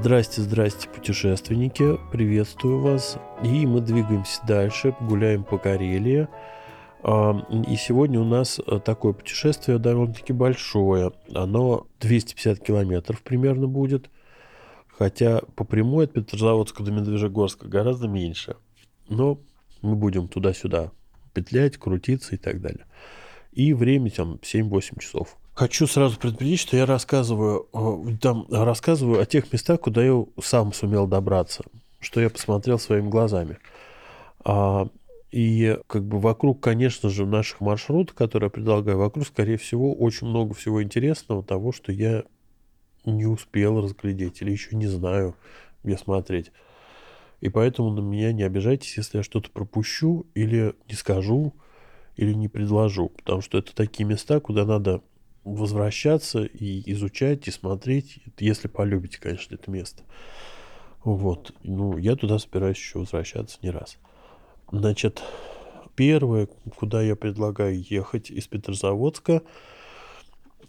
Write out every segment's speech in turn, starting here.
Здрасте, здрасте, путешественники, приветствую вас. И мы двигаемся дальше, гуляем по Карелии. А, и сегодня у нас э, такое путешествие довольно-таки большое. Оно 250 километров примерно будет. Хотя по прямой от Петрозаводска до Медвежьегорска гораздо меньше. Но мы будем туда-сюда петлять, крутиться и так далее. И время там 7-8 часов. Хочу сразу предупредить, что я рассказываю, э, там, рассказываю о тех местах, куда я сам сумел добраться, что я посмотрел своими глазами. А, и как бы вокруг, конечно же, наших маршрутов, которые я предлагаю, вокруг, скорее всего, очень много всего интересного, того, что я не успел разглядеть или еще не знаю, где смотреть. И поэтому на меня не обижайтесь, если я что-то пропущу или не скажу, или не предложу. Потому что это такие места, куда надо возвращаться и изучать, и смотреть, если полюбите, конечно, это место. Вот. Ну, я туда собираюсь еще возвращаться не раз. Значит, первое, куда я предлагаю ехать из Петрозаводска,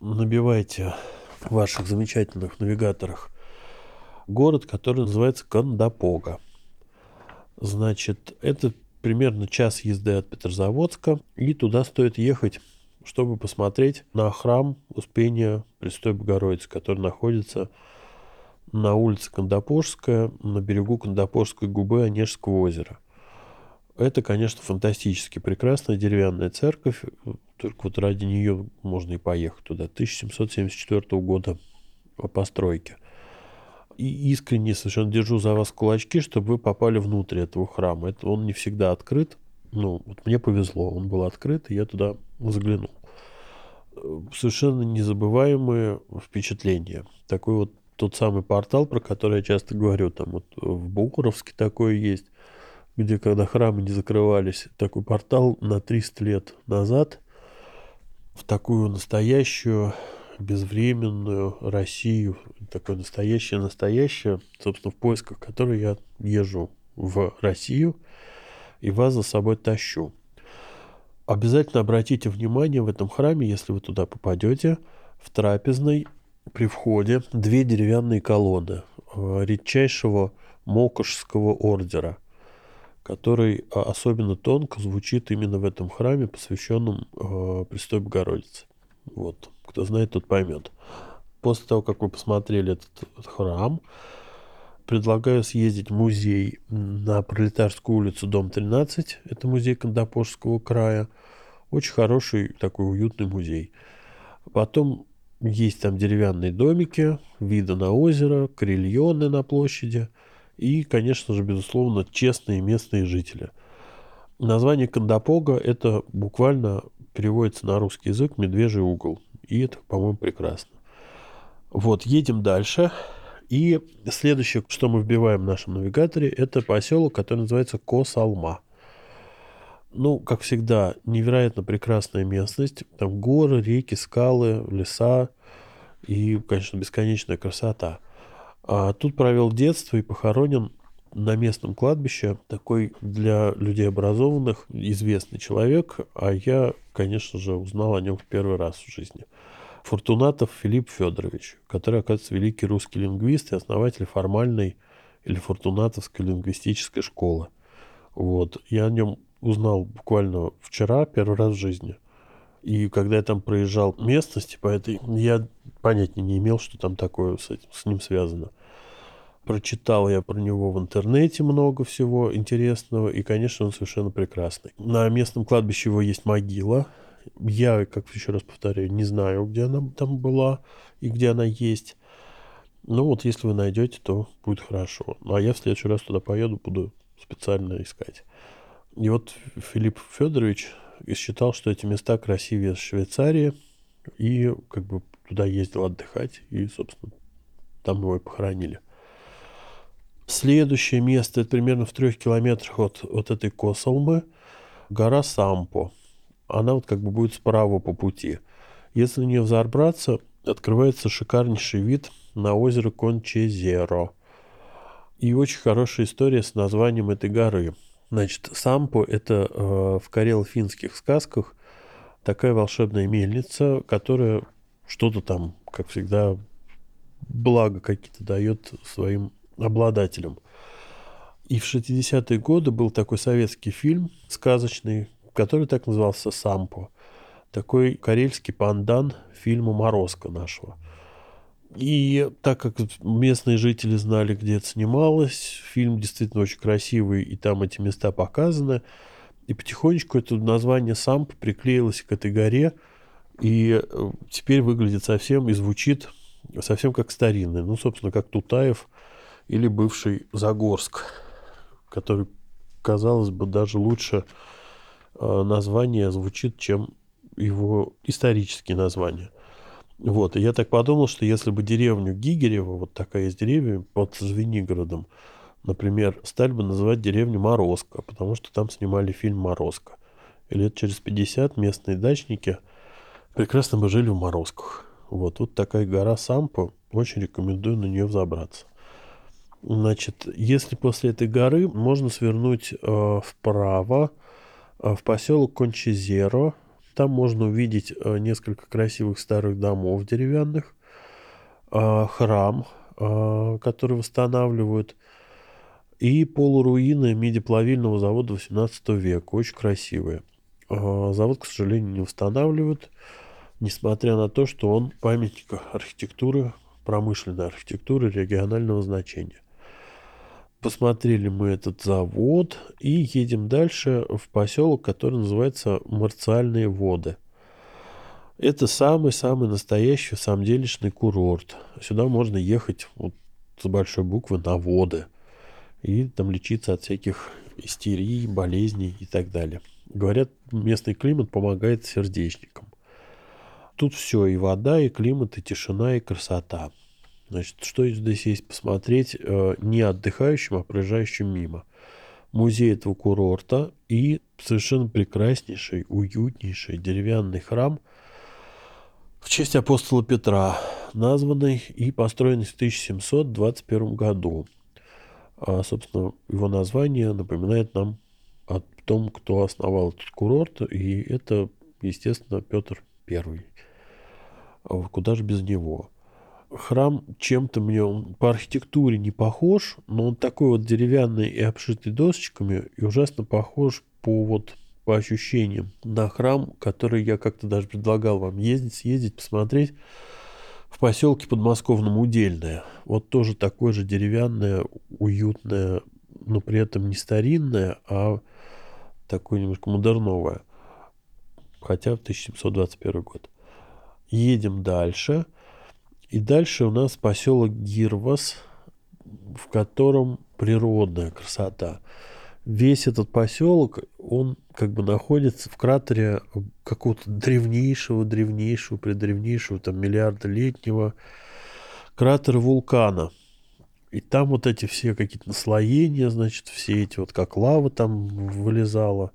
набивайте в ваших замечательных навигаторах город, который называется Кандапога. Значит, это примерно час езды от Петрозаводска, и туда стоит ехать чтобы посмотреть на храм Успения Престой Богородицы, который находится на улице Кандапорская, на берегу Кандапорской губы Онежского озера. Это, конечно, фантастически прекрасная деревянная церковь, только вот ради нее можно и поехать туда. 1774 года по постройке. И искренне совершенно держу за вас кулачки, чтобы вы попали внутрь этого храма. Это он не всегда открыт, ну, вот мне повезло, он был открыт, и я туда заглянул. Совершенно незабываемые впечатления. Такой вот тот самый портал, про который я часто говорю, там вот в Бухаровске такое есть, где когда храмы не закрывались, такой портал на 300 лет назад в такую настоящую безвременную Россию, такое настоящее-настоящее, собственно, в поисках которой я езжу в Россию – и вас за собой тащу. Обязательно обратите внимание в этом храме, если вы туда попадете, в трапезной при входе две деревянные колонны э, редчайшего Мокошского ордера, который а, особенно тонко звучит именно в этом храме, посвященном э, Престой Богородице. Вот. Кто знает, тот поймет. После того, как вы посмотрели этот храм, предлагаю съездить в музей на Пролетарскую улицу, дом 13. Это музей Кандапорского края. Очень хороший, такой уютный музей. Потом есть там деревянные домики, виды на озеро, крильоны на площади и, конечно же, безусловно, честные местные жители. Название Кандапога – это буквально переводится на русский язык «медвежий угол». И это, по-моему, прекрасно. Вот, едем дальше. И следующее, что мы вбиваем в нашем навигаторе, это поселок, который называется Косалма. Ну, как всегда, невероятно прекрасная местность. Там горы, реки, скалы, леса и, конечно, бесконечная красота. А тут провел детство и похоронен на местном кладбище такой для людей образованных известный человек, а я, конечно же, узнал о нем в первый раз в жизни. Фортунатов Филипп Федорович, который, оказывается, великий русский лингвист и основатель формальной или фортунатовской лингвистической школы. Вот. Я о нем узнал буквально вчера, первый раз в жизни. И когда я там проезжал местности по этой, я понятия не имел, что там такое с, этим, с ним связано. Прочитал я про него в интернете много всего интересного, и, конечно, он совершенно прекрасный. На местном кладбище его есть могила, я, как еще раз повторяю, не знаю, где она там была и где она есть. Ну вот, если вы найдете, то будет хорошо. Ну, а я в следующий раз туда поеду, буду специально искать. И вот Филипп Федорович считал, что эти места красивее Швейцарии, и как бы туда ездил отдыхать, и, собственно, там его и похоронили. Следующее место, это примерно в трех километрах от, от этой Косолмы, гора Сампо. Она вот как бы будет справа по пути. Если на нее взобраться, открывается шикарнейший вид на озеро Кончезеро. И очень хорошая история с названием этой горы. Значит, Сампо – это э, в карело-финских сказках такая волшебная мельница, которая что-то там, как всегда, благо какие-то дает своим обладателям. И в 60-е годы был такой советский фильм сказочный, который так назывался «Сампо». Такой карельский пандан фильму «Морозко» нашего. И так как местные жители знали, где это снималось, фильм действительно очень красивый, и там эти места показаны, и потихонечку это название «Сампо» приклеилось к этой горе, и э, теперь выглядит совсем и звучит совсем как старинный. Ну, собственно, как Тутаев или бывший Загорск, который, казалось бы, даже лучше название звучит, чем его исторические названия. Вот, и я так подумал, что если бы деревню Гигерева, вот такая есть деревня под Звенигородом, например, стали бы называть деревню Морозко, потому что там снимали фильм «Морозко». И лет через 50 местные дачники прекрасно бы жили в Морозках. Вот, тут такая гора Сампо, очень рекомендую на нее взобраться. Значит, если после этой горы можно свернуть э, вправо э, в поселок Кончезеро. Там можно увидеть э, несколько красивых старых домов деревянных, э, храм, э, который восстанавливают, и полуруины медиплавильного завода 18 века, очень красивые. Завод, к сожалению, не восстанавливают, несмотря на то, что он памятник архитектуры, промышленной архитектуры регионального значения. Посмотрели мы этот завод и едем дальше в поселок, который называется Марциальные воды. Это самый-самый настоящий самделишный курорт. Сюда можно ехать вот с большой буквы на воды и там лечиться от всяких истерий, болезней и так далее. Говорят, местный климат помогает сердечникам. Тут все, и вода, и климат, и тишина, и красота. Значит, что здесь есть посмотреть э, не отдыхающим, а проезжающим мимо? Музей этого курорта и совершенно прекраснейший, уютнейший деревянный храм в честь апостола Петра, названный и построенный в 1721 году. А, собственно, его название напоминает нам о том, кто основал этот курорт, и это, естественно, Петр I. А куда же без него? Храм чем-то мне он по архитектуре не похож, но он такой вот деревянный и обшитый досочками и ужасно похож по вот по ощущениям на храм, который я как-то даже предлагал вам ездить, съездить, посмотреть в поселке подмосковном Удельное. Вот тоже такое же деревянное, уютное, но при этом не старинное, а такое немножко модерновое. Хотя в 1721 год. Едем дальше – и дальше у нас поселок Гирвас, в котором природная красота. Весь этот поселок, он как бы находится в кратере какого-то древнейшего, древнейшего, предревнейшего, там миллиарда летнего кратера вулкана. И там вот эти все какие-то наслоения, значит, все эти вот как лава там вылезала.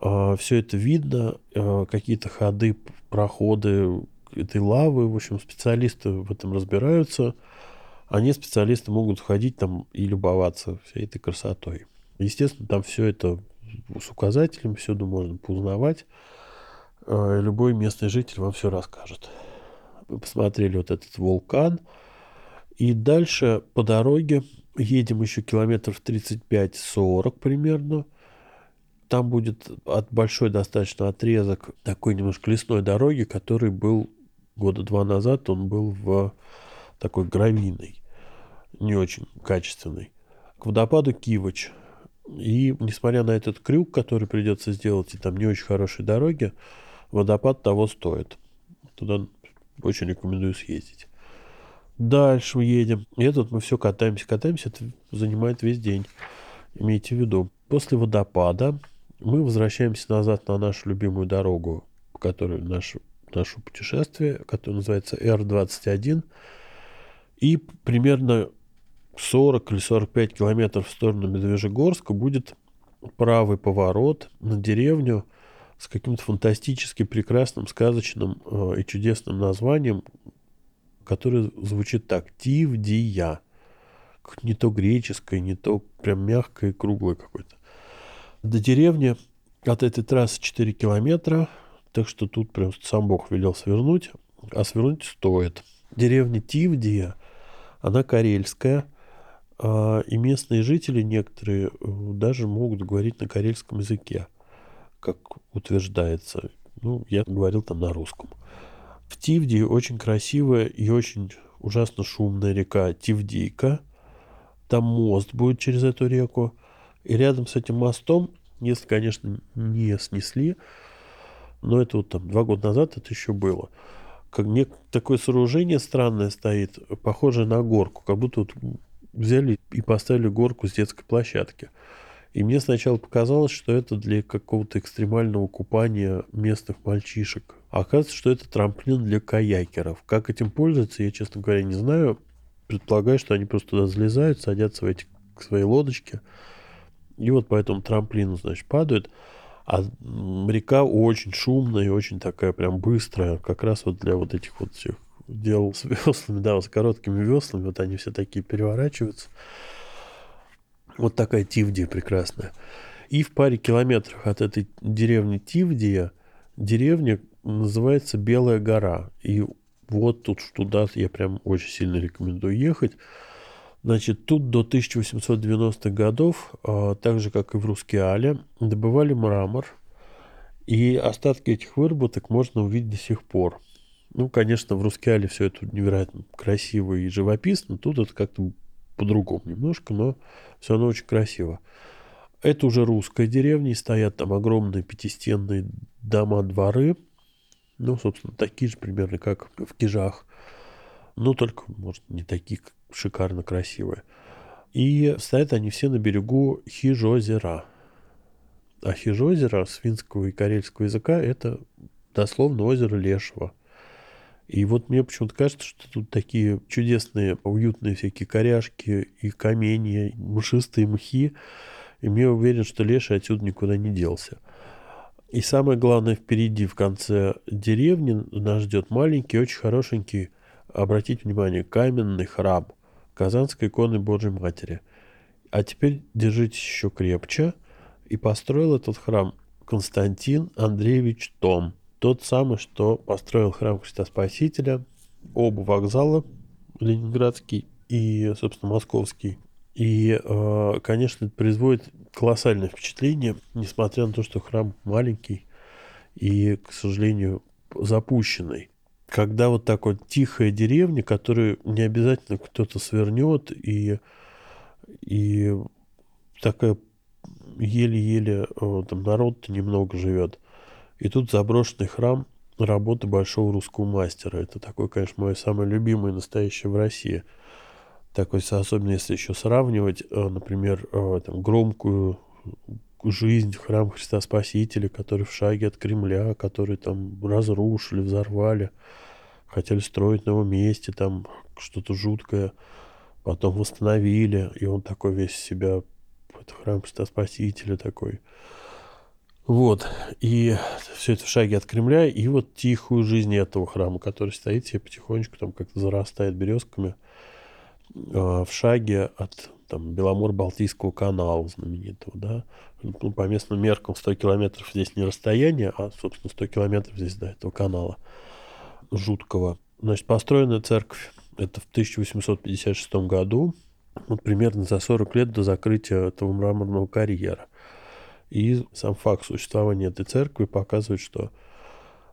А, все это видно, а, какие-то ходы, проходы, этой лавы, в общем, специалисты в этом разбираются. Они, специалисты, могут ходить там и любоваться всей этой красотой. Естественно, там все это с указателем, всюду можно поузнавать. А, любой местный житель вам все расскажет. Мы посмотрели вот этот вулкан. И дальше по дороге едем еще километров 35-40 примерно. Там будет от большой достаточно отрезок такой немножко лесной дороги, который был года два назад он был в такой гравийной, не очень качественной. К водопаду Кивоч. И несмотря на этот крюк, который придется сделать, и там не очень хорошие дороги, водопад того стоит. Туда очень рекомендую съездить. Дальше мы едем. И тут мы все катаемся, катаемся. Это занимает весь день. Имейте в виду. После водопада мы возвращаемся назад на нашу любимую дорогу, по которой наш наше путешествие, которое называется R21. И примерно 40 или 45 километров в сторону Медвежьегорска будет правый поворот на деревню с каким-то фантастически прекрасным, сказочным э, и чудесным названием, которое звучит так. Тивдия. Не то греческое, не то прям мягкое и круглое какое-то. До деревни от этой трассы 4 километра, так что тут прям сам Бог велел свернуть, а свернуть стоит. Деревня Тивдия, она карельская, а, и местные жители некоторые э, даже могут говорить на карельском языке, как утверждается. Ну, я говорил там на русском. В Тивдии очень красивая и очень ужасно шумная река Тивдийка. Там мост будет через эту реку. И рядом с этим мостом, если, конечно, не снесли, но это вот там два года назад это еще было, как не, такое сооружение странное стоит, похожее на горку, как будто вот взяли и поставили горку с детской площадки. И мне сначала показалось, что это для какого-то экстремального купания местных мальчишек. А оказывается, что это трамплин для каякеров. Как этим пользоваться, я, честно говоря, не знаю. Предполагаю, что они просто туда залезают, садятся в эти свои лодочки. И вот по этому трамплину, значит, падают. А река очень шумная и очень такая прям быстрая. Как раз вот для вот этих вот всех делал с веслами, да, с короткими веслами, вот они все такие переворачиваются. Вот такая Тивдия прекрасная. И в паре километрах от этой деревни Тивдия деревня называется Белая гора. И вот тут туда я прям очень сильно рекомендую ехать. Значит, тут до 1890-х годов, а, так же как и в Рускеале, добывали мрамор. И остатки этих выработок можно увидеть до сих пор. Ну, конечно, в Рускеале все это невероятно красиво и живописно. Тут это как-то по-другому немножко, но все равно очень красиво. Это уже русская деревня, и стоят там огромные пятистенные дома-дворы. Ну, собственно, такие же примерно, как в Кижах. Ну, только, может, не такие шикарно красивые. И стоят они все на берегу Хижозера. А Хижозеро с финского и карельского языка это дословно озеро Лешего. И вот мне почему-то кажется, что тут такие чудесные, уютные всякие коряшки и каменья, мшистые мхи. И мне уверен, что леший отсюда никуда не делся. И самое главное, впереди, в конце деревни, нас ждет маленький, очень хорошенький, обратите внимание, каменный храм Казанской иконы Божьей Матери. А теперь держитесь еще крепче. И построил этот храм Константин Андреевич Том – тот самый, что построил храм Христа Спасителя, оба вокзала, Ленинградский и, собственно, Московский. И, э, конечно, это производит колоссальное впечатление, несмотря на то, что храм маленький и, к сожалению, запущенный. Когда вот так вот тихая деревня, которую не обязательно кто-то свернет, и, и такая еле-еле э, там народ-то немного живет – и тут заброшенный храм работы большого русского мастера. Это такой, конечно, мой самый любимый настоящий в России. Такой, особенно если еще сравнивать, э, например, э, там, громкую жизнь храм Христа Спасителя, который в шаге от Кремля, который там разрушили, взорвали, хотели строить на новом месте, там что-то жуткое, потом восстановили, и он такой весь себя, это храм Христа Спасителя такой, вот. И все это в шаге от Кремля. И вот тихую жизнь этого храма, который стоит себе потихонечку, там как-то зарастает березками. Э, в шаге от там, Беломор-Балтийского канала знаменитого, да. Ну, по местным меркам 100 километров здесь не расстояние, а, собственно, 100 километров здесь до этого канала жуткого. Значит, построена церковь это в 1856 году, вот примерно за 40 лет до закрытия этого мраморного карьера. И сам факт существования этой церкви показывает, что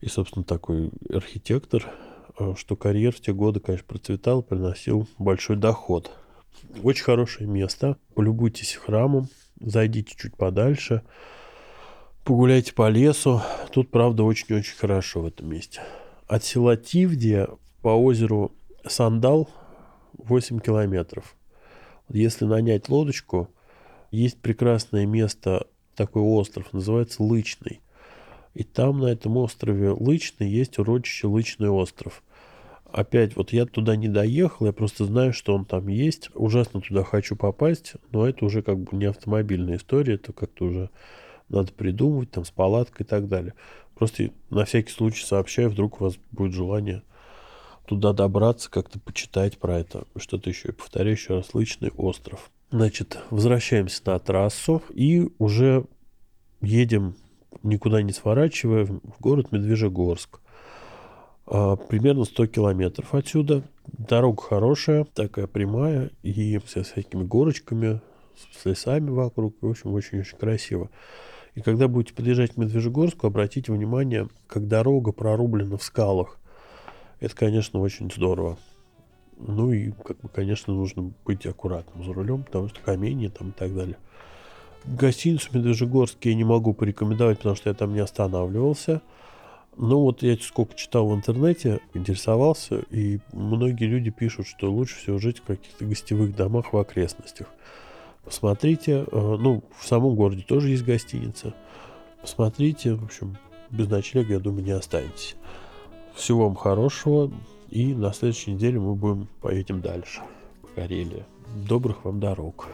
и, собственно, такой архитектор, э, что карьер в те годы, конечно, процветал, приносил большой доход. Очень хорошее место. Полюбуйтесь храмом, зайдите чуть подальше, погуляйте по лесу. Тут, правда, очень-очень хорошо в этом месте. От села Тивдия по озеру Сандал 8 километров. Если нанять лодочку, есть прекрасное место такой остров, называется Лычный. И там, на этом острове Лычный, есть урочище Лычный остров. Опять, вот я туда не доехал, я просто знаю, что он там есть. Ужасно туда хочу попасть, но это уже как бы не автомобильная история, это как-то уже надо придумывать, там, с палаткой и так далее. Просто на всякий случай сообщаю, вдруг у вас будет желание туда добраться, как-то почитать про это. Что-то еще. И повторяю еще раз, Лычный остров. Значит, возвращаемся на трассу и уже едем, никуда не сворачивая, в город Медвежьегорск. А, примерно 100 километров отсюда. Дорога хорошая, такая прямая и со всякими горочками, с лесами вокруг. В общем, очень-очень красиво. И когда будете подъезжать к Медвежьегорску, обратите внимание, как дорога прорублена в скалах. Это, конечно, очень здорово. Ну и, как бы, конечно, нужно быть аккуратным за рулем, потому что камни там и так далее. Гостиницу Медвежьегорск я не могу порекомендовать, потому что я там не останавливался. Ну вот я сколько читал в интернете, интересовался, и многие люди пишут, что лучше всего жить в каких-то гостевых домах в окрестностях. Посмотрите, э, ну, в самом городе тоже есть гостиница. Посмотрите, в общем, без ночлега, я думаю, не останетесь. Всего вам хорошего, и на следующей неделе мы будем поедем дальше по Карелии. Добрых вам дорог.